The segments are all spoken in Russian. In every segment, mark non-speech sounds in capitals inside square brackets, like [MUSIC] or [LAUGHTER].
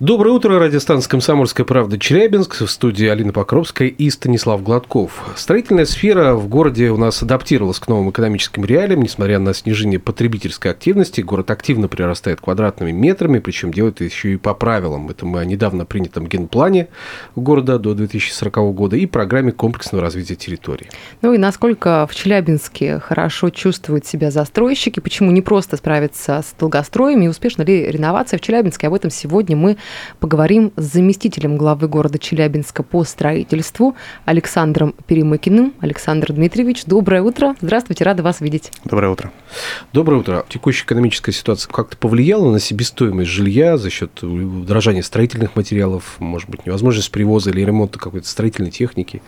Доброе утро, радиостанция «Комсомольская правда» Челябинск, в студии Алина Покровская и Станислав Гладков. Строительная сфера в городе у нас адаптировалась к новым экономическим реалиям, несмотря на снижение потребительской активности, город активно прирастает квадратными метрами, причем делает это еще и по правилам. Это мы о недавно принятом генплане города до 2040 года и программе комплексного развития территории. Ну и насколько в Челябинске хорошо чувствуют себя застройщики, почему не просто справиться с долгостроем и успешно ли реновация в Челябинске. Об этом сегодня мы поговорим с заместителем главы города Челябинска по строительству Александром Перемыкиным. Александр Дмитриевич, доброе утро. Здравствуйте, рада вас видеть. Доброе утро. Доброе утро. Текущая экономическая ситуация как-то повлияла на себестоимость жилья за счет дорожания строительных материалов, может быть, невозможность привоза или ремонта какой-то строительной техники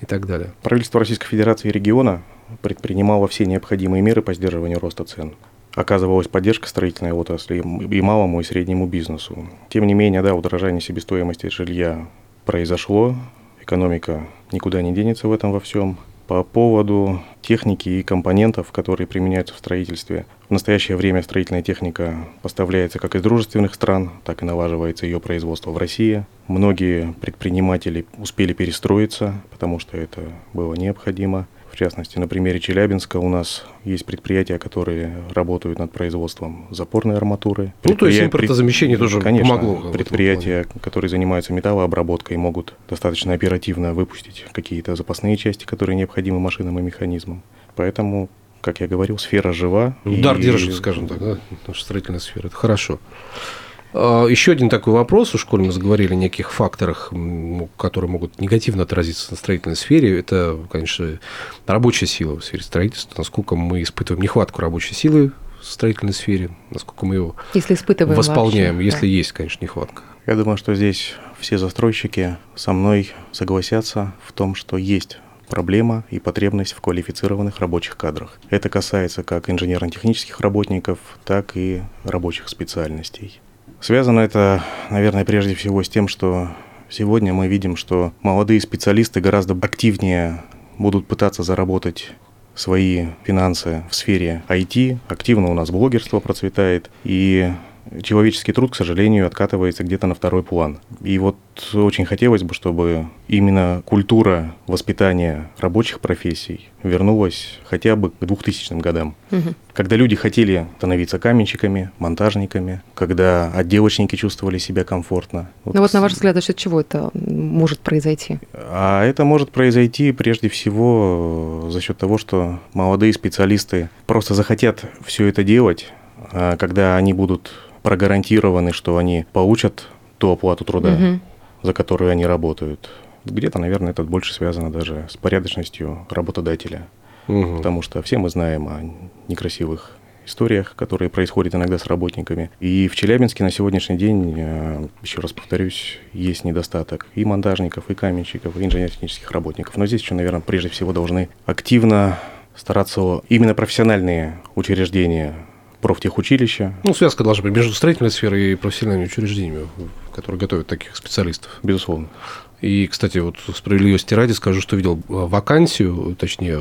и так далее? Правительство Российской Федерации и региона предпринимало все необходимые меры по сдерживанию роста цен. Оказывалась поддержка строительной отрасли и малому, и среднему бизнесу. Тем не менее, да, удорожание себестоимости жилья произошло, экономика никуда не денется в этом во всем. По поводу техники и компонентов, которые применяются в строительстве. В настоящее время строительная техника поставляется как из дружественных стран, так и налаживается ее производство в России. Многие предприниматели успели перестроиться, потому что это было необходимо. В частности, на примере Челябинска у нас есть предприятия, которые работают над производством запорной арматуры. Ну, то есть импортозамещение тоже Конечно, помогло. предприятия, которые занимаются металлообработкой, могут достаточно оперативно выпустить какие-то запасные части, которые необходимы машинам и механизмам. Поэтому, как я говорил, сфера жива. Удар и- держит, скажем так, да, наша строительная сфера. Это хорошо. А, Еще один такой вопрос, уж коль мы заговорили о неких факторах, которые могут негативно отразиться на строительной сфере, это, конечно, рабочая сила в сфере строительства, насколько мы испытываем нехватку рабочей силы в строительной сфере, насколько мы ее Если испытываем восполняем, вообще, если да. есть, конечно, нехватка. Я думаю, что здесь все застройщики со мной согласятся в том, что есть проблема и потребность в квалифицированных рабочих кадрах. Это касается как инженерно-технических работников, так и рабочих специальностей. Связано это, наверное, прежде всего с тем, что сегодня мы видим, что молодые специалисты гораздо активнее будут пытаться заработать свои финансы в сфере IT. Активно у нас блогерство процветает, и человеческий труд, к сожалению, откатывается где-то на второй план. И вот очень хотелось бы, чтобы именно культура воспитания рабочих профессий вернулась хотя бы к 2000 годам. Мгм. Когда люди хотели становиться каменщиками, монтажниками, когда отделочники чувствовали себя комфортно. Ну вот на ваш взгляд, за счет чего это может произойти? А это может произойти прежде всего э, за счет того, что молодые специалисты просто захотят все это делать, а когда они будут прогарантированы, что они получат ту оплату труда, Мгм. за которую они работают. Где-то, наверное, это больше связано даже с порядочностью работодателя. Мгм. Потому что все мы знаем о некрасивых историях, которые происходят иногда с работниками. И в Челябинске на сегодняшний день, э, еще раз повторюсь, есть недостаток и монтажников, и каменщиков, и инженерно-технических работников. Но здесь еще, наверное, прежде всего должны активно стараться именно профессиональные учреждения, профтехучилища, Ну, связка должна быть между строительной сферой и профессиональными учреждениями, которые готовят таких специалистов. безусловно. И, кстати, вот справедливости ради скажу, что видел э, вакансию, точнее,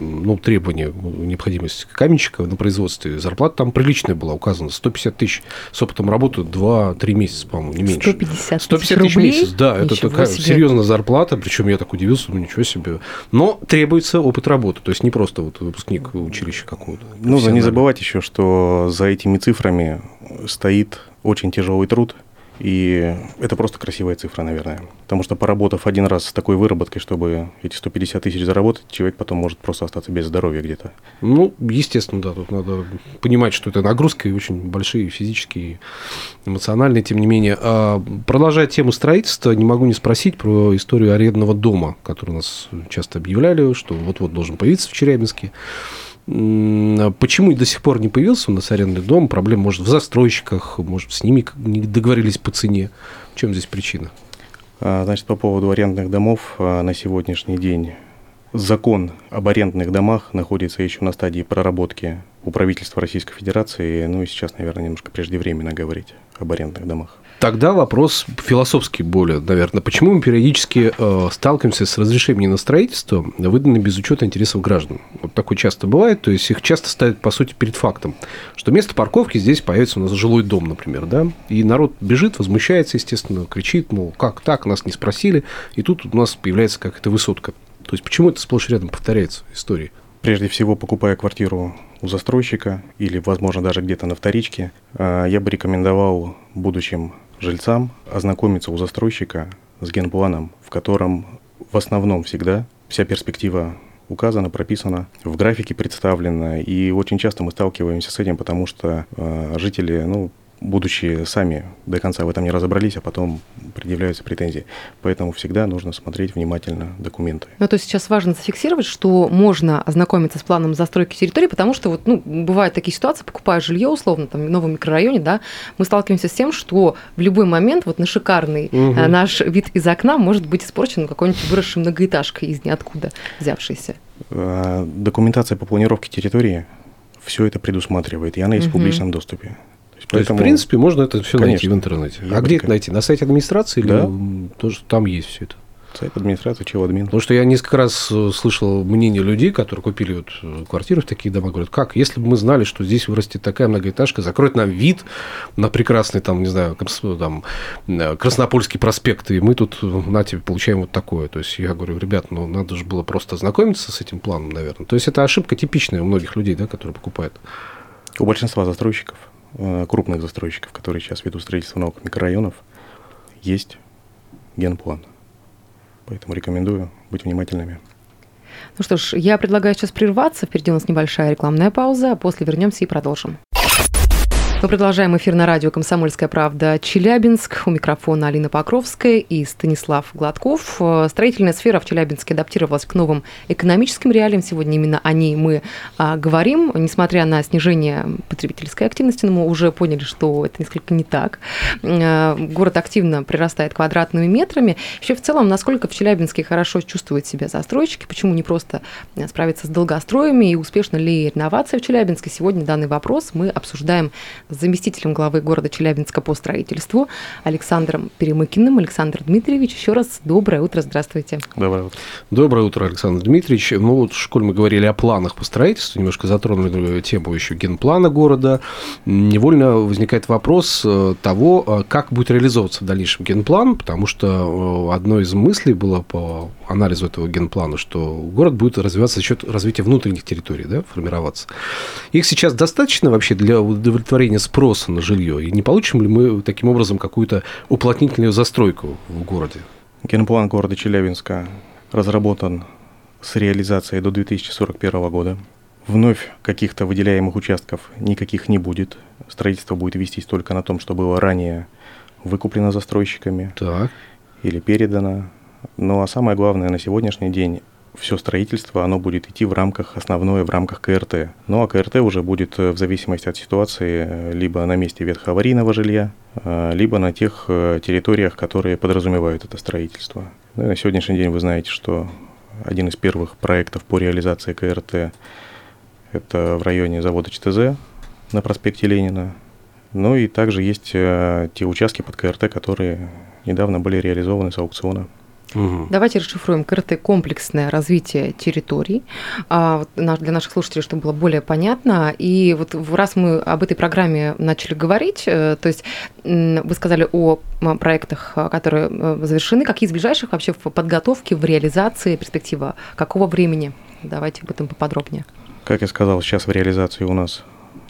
ну, требование, необходимость каменщика на производстве. Зарплата там приличная была указана, 150 тысяч. С опытом работы 2-3 месяца, по-моему, не меньше. 150 тысяч 150 тысяч в рублей? месяц, да, это Ничего такая себе. серьезная зарплата, причем я так удивился, ну ничего себе. Но требуется опыт работы, то есть не просто вот выпускник училища какого-то. Нужно не забывать еще, что за этими цифрами стоит очень тяжелый труд. И это просто красивая цифра, наверное. Потому что поработав один раз с такой выработкой, чтобы эти 150 тысяч заработать, человек потом может просто остаться без здоровья где-то. Ну, естественно, да, тут надо понимать, что это нагрузки очень большие, физические, эмоциональные, тем не менее. А, продолжая тему строительства, не могу не спросить про историю арендного дома, который у нас часто объявляли, что вот-вот должен появиться в Челябинске. М, Почему до сих пор не появился у нас арендный дом? Проблема, может, в застройщиках, может, с ними не договорились по цене. В чем здесь причина? А, Значит, по поводу арендных домов а, на сегодняшний день закон об арендных домах находится еще на стадии проработки у правительства Российской Федерации, ну и сейчас, наверное, немножко преждевременно говорить об арендных домах. Тогда вопрос философский более, наверное. Почему мы периодически э, сталкиваемся с разрешениями на строительство, выданными без учета интересов граждан? Вот такое часто бывает. То есть их часто ставят, по сути, перед фактом, что вместо парковки здесь появится у нас жилой дом, например, да? И народ бежит, возмущается, естественно, кричит, мол, как так, нас не спросили, и тут у нас появляется какая-то высотка. То есть почему это сплошь рядом повторяется история? Прежде всего, покупая квартиру у застройщика или, возможно, даже где-то на вторичке, э, я бы рекомендовал будущим жильцам ознакомиться у застройщика с генпланом, в котором в основном всегда вся перспектива указана, прописана, в графике представлена. И очень часто мы сталкиваемся с этим, потому что э, жители, ну, будучи сами до конца в этом не разобрались, а потом предъявляются претензии. Поэтому всегда нужно смотреть внимательно документы. Ну, то есть сейчас важно зафиксировать, что можно ознакомиться с планом застройки территории, потому что вот, ну, бывают такие ситуации, покупая жилье условно там, в новом микрорайоне, да, мы сталкиваемся с тем, что в любой момент вот на шикарный э, наш вид из окна может быть испорчен какой-нибудь выросшей многоэтажкой из ниоткуда взявшейся. Э, Документация по планировке территории все это предусматривает, и она есть в Мгм. публичном доступе. То есть, То есть, в поэтому- принципе, можно это все найти в интернете. Я а где это найти? На сайте администрации или Да. м, тоже там есть все это? Сайт администрации, чего админ. Потому что я несколько раз э, слышал мнение людей, которые купили вот э, квартиры в такие дома, говорят, как, если бы мы знали, что здесь вырастет такая многоэтажка, закроет нам вид на прекрасный, там, не знаю, там, э, Краснопольский проспект, и мы тут, на тебе, получаем вот такое. То есть я говорю, ребят, ну, надо же было просто ознакомиться с этим планом, наверное. То есть это ошибка типичная у многих людей, да, которые покупают. У большинства застройщиков, крупных застройщиков, которые сейчас ведут строительство новых микрорайонов, есть генплан. Поэтому рекомендую быть внимательными. Ну что ж, я предлагаю сейчас прерваться. Впереди у нас небольшая рекламная пауза, а после вернемся и продолжим. Мы продолжаем эфир на радио «Комсомольская правда» Челябинск. У микрофона Алина Покровская и Станислав Гладков. Э, Строительная сфера в Челябинске адаптировалась к новым экономическим реалиям. Сегодня именно о ней мы а, говорим. Несмотря на снижение потребительской активности, но мы уже поняли, что это несколько не так. Э, Город активно прирастает квадратными метрами. Еще в целом, насколько в Челябинске хорошо чувствуют себя застройщики, почему не просто э, справиться с долгостроями и успешно ли реновация в Челябинске. Сегодня данный вопрос мы обсуждаем заместителем главы города Челябинска по строительству Александром Перемыкиным. Александр Дмитриевич, еще раз доброе утро, здравствуйте. Доброе утро. Доброе утро, Александр Дмитриевич. Ну, вот, школь мы говорили о планах по строительству, немножко затронули тему еще генплана города. Невольно возникает вопрос э, того, э, как будет реализовываться в дальнейшем генплан, потому что э, одной из мыслей было по анализу этого генплана, что город будет развиваться за счет развития внутренних территорий, да, формироваться. Их сейчас достаточно вообще для удовлетворения спроса на жилье? И не получим ли мы таким образом какую-то уплотнительную застройку в городе? Генплан города Челябинска разработан с реализацией до 2041 года. Вновь каких-то выделяемых участков никаких не будет. Строительство будет вестись только на том, что было ранее выкуплено застройщиками Так. или передано. Ну а самое главное, на сегодняшний день все строительство, оно будет идти в рамках, основное в рамках КРТ. Ну а КРТ уже будет э, в зависимости от ситуации э, либо на месте ветхоаварийного жилья, э, либо на тех территориях, которые подразумевают это строительство. Ну и на сегодняшний день вы знаете, что один из первых проектов по реализации КРТ это в районе завода ЧТЗ на проспекте Ленина. Ну и также есть те участки под КРТ, которые недавно были реализованы с аукциона. Мгм. Давайте расшифруем КРТ комплексное развитие территорий А, для наших слушателей, чтобы было более понятно. И вот раз мы об этой программе начали говорить, э, то есть вы сказали о проектах, а, которые э, завершены, какие из ближайших вообще в подготовке, в реализации, перспектива какого времени? Давайте об этом поподробнее. Как я сказал, сейчас в реализации у нас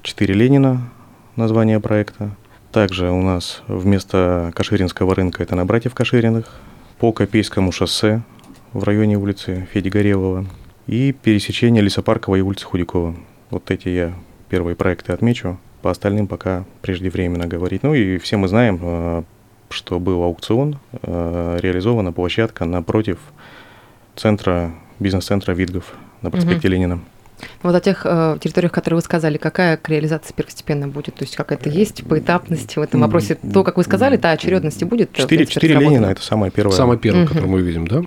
4 Ленина, название проекта. Также у нас вместо Каширинского рынка это на братьев Кашириных, по Копейскому шоссе в районе улицы Феди Горелого и пересечение Лесопарковой и улицы Худякова. Вот эти я первые проекты отмечу, по остальным пока преждевременно говорить. Ну и все мы знаем, э, что был аукцион, э, реализована площадка напротив центра, бизнес-центра Видгов на проспекте Ленина. Вот о тех э, территориях, которые вы сказали, какая к реализации первостепенно будет? То есть какая-то есть поэтапность в этом вопросе? То, как вы сказали, та очередности будет? э, Четыре, четыре? Ленина – это самое первое. Самое первое, Мгм. которое мы видим, да?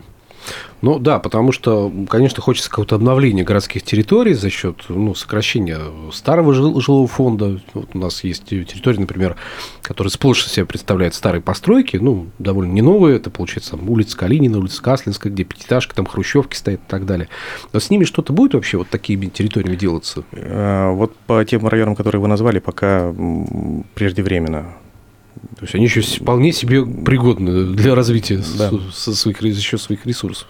Ну да, потому что, конечно, хочется какого-то обновления городских территорий за счет ну, сокращения старого жил- жилого фонда. Вот у нас есть территории, например, которые сплошь из себя представляют старые постройки, ну, довольно не новые, это, получается, там, улица Калинина, улица Каслинская, где пятиэтажки, там хрущевки стоят и так далее. Но с ними что-то будет вообще вот такими территориями делаться? Э, Вот по тем районам, которые вы назвали, пока преждевременно. То есть они еще вполне себе пригодны для развития Да. со своих, счет своих ресурсов.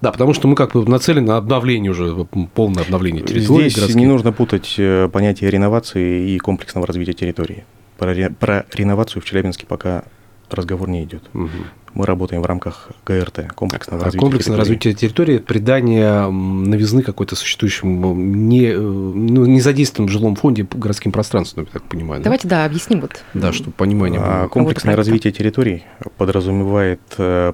Да, потому что мы как бы нацелены на обновление уже, полное обновление территорий Здесь городских. не нужно путать э, понятие реновации и комплексного развития территории. Про, про реновацию в Челябинске пока разговор не идет. Мгм. Мы работаем в рамках ГРТ, комплексного А развития комплексное территории. развитие территории, придание новизны какой-то существующему, не, э, ну, не задействованном в жилом фонде городским пространством, я так понимаю. да? Давайте, да, объясним вот. Да, чтобы понимание А было. комплексное проекта. развитие территорий подразумевает, э,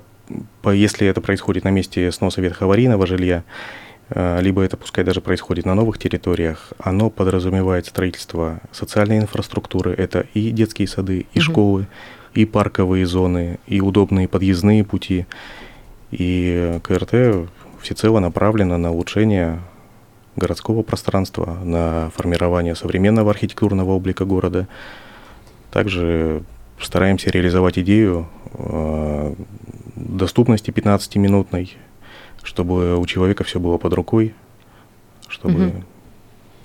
если это происходит на месте сноса ветхоаварийного жилья, э, либо это пускай даже происходит на новых территориях, оно подразумевает строительство социальной инфраструктуры, это и детские сады, и Мгм. школы, и парковые зоны, и удобные подъездные пути. И КРТ всецело направлено на улучшение городского пространства, на формирование современного архитектурного облика города. Также стараемся реализовать идею э, доступности 15-минутной, чтобы у человека все было под рукой, чтобы Мгм.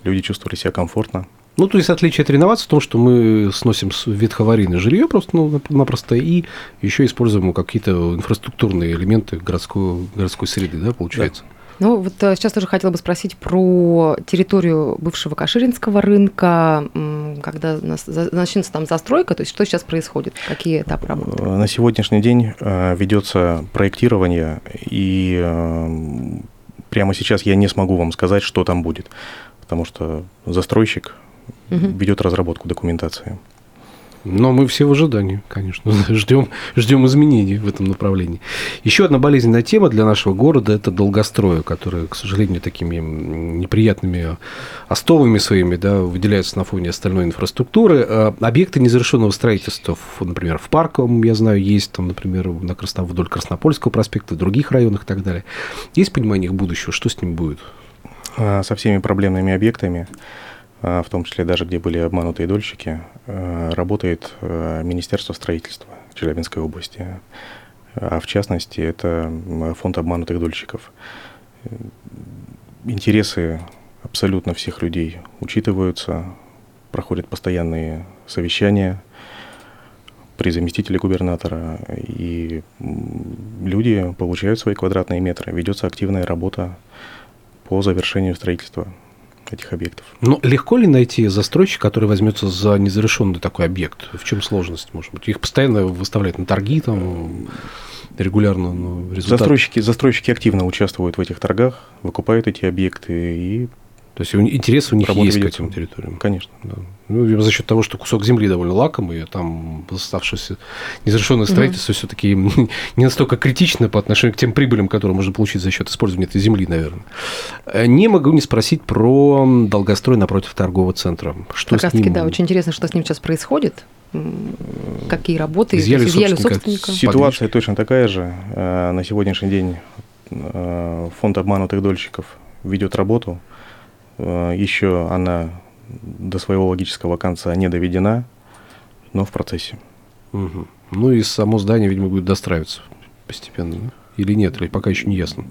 люди чувствовали себя комфортно. Ну, то есть отличие от реновации в том, что мы сносим ветхоаварийное жилье просто ну, нап- напросто и еще используем какие-то инфраструктурные элементы городской, городской среды, да, получается? Ну, вот э, сейчас тоже хотела бы спросить про территорию бывшего Каширинского рынка, когда начнется там застройка, то есть что сейчас происходит, какие этапы работы? Э, На сегодняшний день э, ведется проектирование, и прямо сейчас я не смогу вам сказать, что там будет, потому что застройщик Мгм. ведет разработку документации. Но мы все в ожидании, конечно, [LAUGHS] ждем, ждем изменений в этом направлении. Еще одна болезненная тема для нашего города – это долгострой, который, к сожалению, такими неприятными остовами своими да, выделяются на фоне остальной инфраструктуры. А Объекты незавершенного строительства, например, в Парковом, я знаю, есть, там, например, на Красно, вдоль Краснопольского проспекта, в других районах и так далее. Есть понимание их будущего, что с ним будет? А, Со всеми проблемными объектами, в том числе даже где были обманутые дольщики, а, работает а, Министерство строительства Челябинской области. А в частности, это фонд обманутых дольщиков. Э, Интересы абсолютно всех людей учитываются, проходят постоянные совещания при заместителе губернатора, и люди получают свои квадратные метры. Ведется активная работа по завершению строительства этих объектов. Но легко ли найти застройщика, который возьмется за незавершенный такой объект? В чем сложность, может быть? Их постоянно выставляют на торги, там, регулярно, но результат... Застройщики, застройщики активно участвуют в этих торгах, выкупают эти объекты и, То есть интерес у них Работа есть ведется. к этим территориям. конечно, Да. Ну, за счет того, что кусок земли довольно лакомый, а там оставшееся незавершенное строительство все-таки [LAUGHS] не настолько критично по отношению к тем прибылям, которые можно получить за счет использования этой земли, наверное. Э, Не могу не спросить про долгострой напротив торгового центра. Что как с раз ним? таки, да, очень интересно, что с ним сейчас происходит, какие работы, Изъяли изъяли собственника. собственника. Ситуация точно такая же. Э, На сегодняшний день э, фонд обманутых дольщиков ведет работу. Э, Еще она до своего логического конца не доведена, но в процессе. Мгм. Ну и само здание, видимо, будет достраиваться постепенно, да? Или нет, или пока еще не ясно.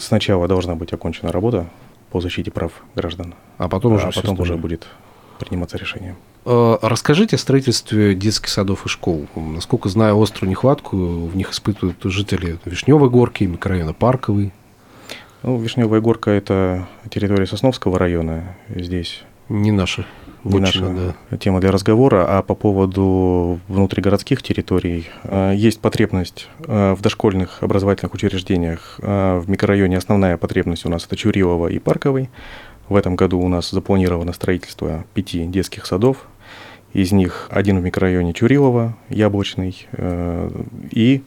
Сначала должна быть окончена работа по защите прав граждан, А потом уже а потом уже будет приниматься решение. Э, Расскажите о строительстве детских садов и школ. Насколько знаю, острую нехватку в них испытывают жители Вишневой горки, микрорайона Парковый. Ну, Вишневая горка – это территория Сосновского района. Здесь Не наша. не вотчина, наша да. тема для разговора. А по поводу внутригородских территорий, э, есть потребность э, в дошкольных образовательных учреждениях. Э, В микрорайоне основная потребность у нас – это Чурилова и Парковый. В этом году у нас запланировано строительство пяти детских садов. Из них один в микрорайоне Чурилова, Яблочный, и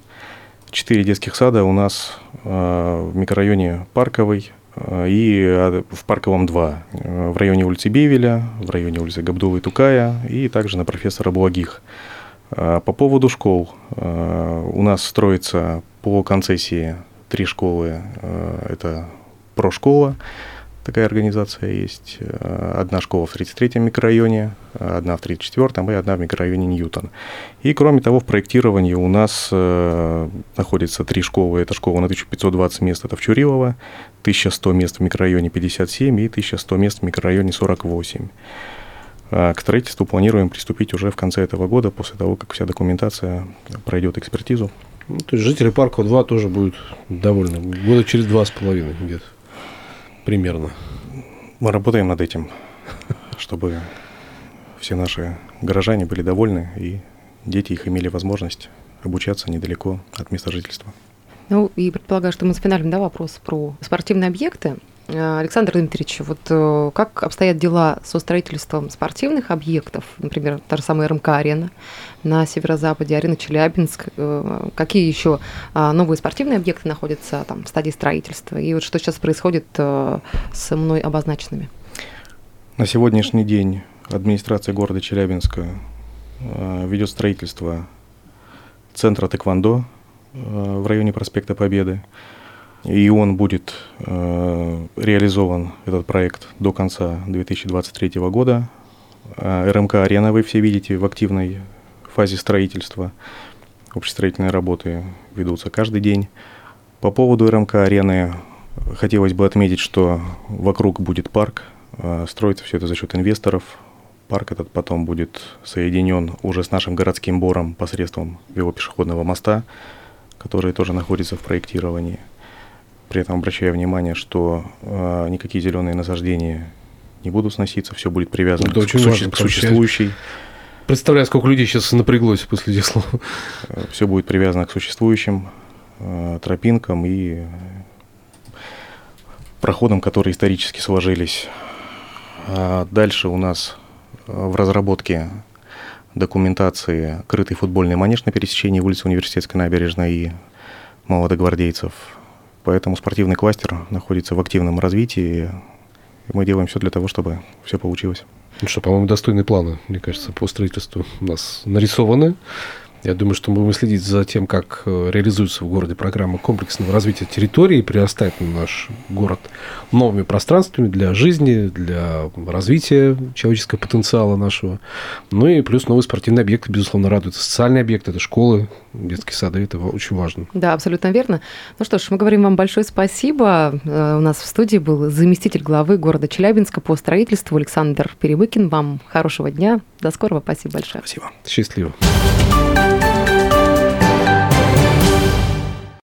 четыре детских сада у нас э, в микрорайоне Парковый э, и э, в Парковом 2, э, в районе улицы Бевеля, в районе улицы Габдулы и Тукая и также на профессора Благих. Э, По поводу школ. У нас строится по концессии три школы. Это прошкола, такая организация есть. Одна школа в 33-м микрорайоне, одна в 34-м и одна в микрорайоне Ньютон. И кроме того, в проектировании у нас э, находится три школы. Это школа на 1520 мест, это в Чурилово, 1100 мест в микрорайоне 57 и 1100 мест в микрорайоне 48. А к строительству планируем приступить уже в конце этого года, после того, как вся документация пройдет экспертизу. Ну, то есть жители парка 2 тоже будут довольны. Года через два с половиной где-то. Примерно. Мы работаем над этим, чтобы все наши горожане были довольны и дети их имели возможность обучаться недалеко от места жительства. Ну и предполагаю, что мы с финалем да, вопрос про спортивные объекты. Э, Александр Дмитриевич, вот э, как обстоят дела со строительством спортивных объектов, например, та же самая РМК-арена на северо-западе, арена Челябинск, э, какие еще а, новые спортивные объекты находятся там в стадии строительства, и вот что сейчас происходит с мной обозначенными? На сегодняшний день администрация города Челябинска ведет строительство центра тэквондо в районе проспекта Победы и он будет э, реализован, этот проект, до конца 2023 года. Э, РМК «Арена» вы все видите в активной фазе строительства. Общестроительные работы ведутся каждый день. По поводу РМК «Арены» хотелось бы отметить, что вокруг будет парк, э, строится все это за счет инвесторов. Парк этот потом будет соединен уже с нашим городским бором посредством велопешеходного моста, который тоже находится в проектировании – при этом обращая внимание, что э, никакие зеленые насаждения не будут сноситься, все будет привязано Это к, к, важно, к существующей. Представляю, сколько людей сейчас напряглось после этих слов. Э, все будет привязано к существующим э, тропинкам и проходам, которые исторически сложились. А дальше у нас э, в разработке документации крытый футбольный манеж на пересечении улицы Университетской набережной и молодогвардейцев – Поэтому спортивный кластер находится в активном развитии, и мы делаем все для того, чтобы все получилось. Ну что, по-моему, достойные планы, мне кажется, по строительству у нас нарисованы. Я думаю, что мы будем следить за тем, как э, реализуется в городе программа комплексного развития территории и прирастает наш город новыми пространствами для жизни, для развития человеческого потенциала нашего. Ну и плюс новые спортивные объекты, безусловно, радуют. Социальные объекты, это школы, детские сады, это очень важно. Да, абсолютно верно. Ну что ж, мы говорим вам большое спасибо. Э, у нас в студии был заместитель главы города Челябинска по строительству Александр Перебыкин. Вам хорошего дня. До скорого. Спасибо большое. Спасибо. Счастливо.